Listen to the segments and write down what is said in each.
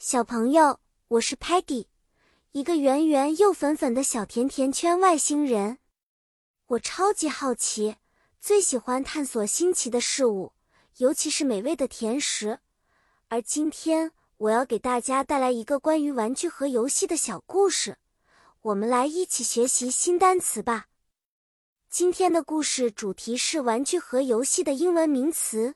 小朋友，我是 Patty，一个圆圆又粉粉的小甜甜圈外星人。我超级好奇，最喜欢探索新奇的事物，尤其是美味的甜食。而今天，我要给大家带来一个关于玩具和游戏的小故事。我们来一起学习新单词吧。今天的故事主题是玩具和游戏的英文名词。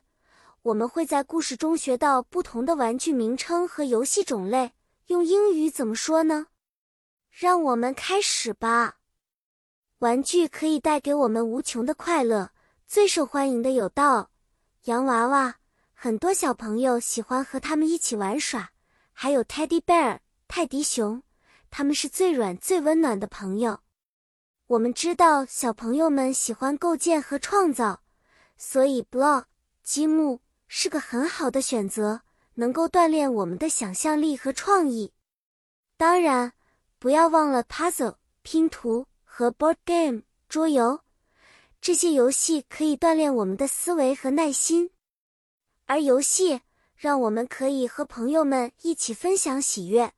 我们会在故事中学到不同的玩具名称和游戏种类，用英语怎么说呢？让我们开始吧。玩具可以带给我们无穷的快乐，最受欢迎的有到洋娃娃，很多小朋友喜欢和他们一起玩耍；还有 teddy bear 泰迪熊，他们是最软最温暖的朋友。我们知道小朋友们喜欢构建和创造，所以 block 积木。是个很好的选择，能够锻炼我们的想象力和创意。当然，不要忘了 puzzle 拼图和 board game 桌游，这些游戏可以锻炼我们的思维和耐心。而游戏让我们可以和朋友们一起分享喜悦，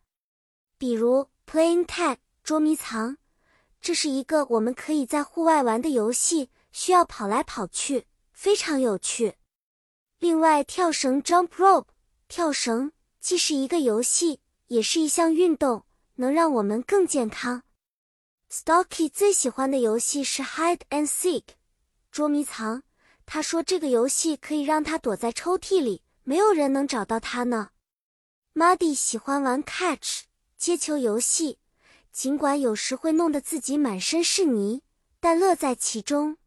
比如 playing tag 捉迷藏，这是一个我们可以在户外玩的游戏，需要跑来跑去，非常有趣。另外，跳绳 （jump rope） 跳绳既是一个游戏，也是一项运动，能让我们更健康。Stocky 最喜欢的游戏是 hide and seek 捉迷藏。他说这个游戏可以让他躲在抽屉里，没有人能找到他呢。Muddy 喜欢玩 catch 接球游戏，尽管有时会弄得自己满身是泥，但乐在其中。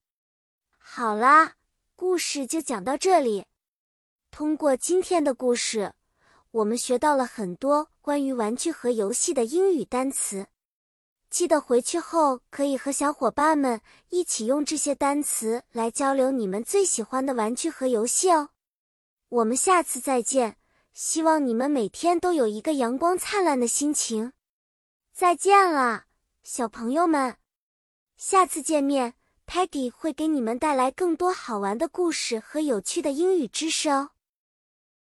好啦，故事就讲到这里。通过今天的故事，我们学到了很多关于玩具和游戏的英语单词。记得回去后可以和小伙伴们一起用这些单词来交流你们最喜欢的玩具和游戏哦。我们下次再见，希望你们每天都有一个阳光灿烂的心情。再见了，小朋友们，下次见面，Peggy 会给你们带来更多好玩的故事和有趣的英语知识哦。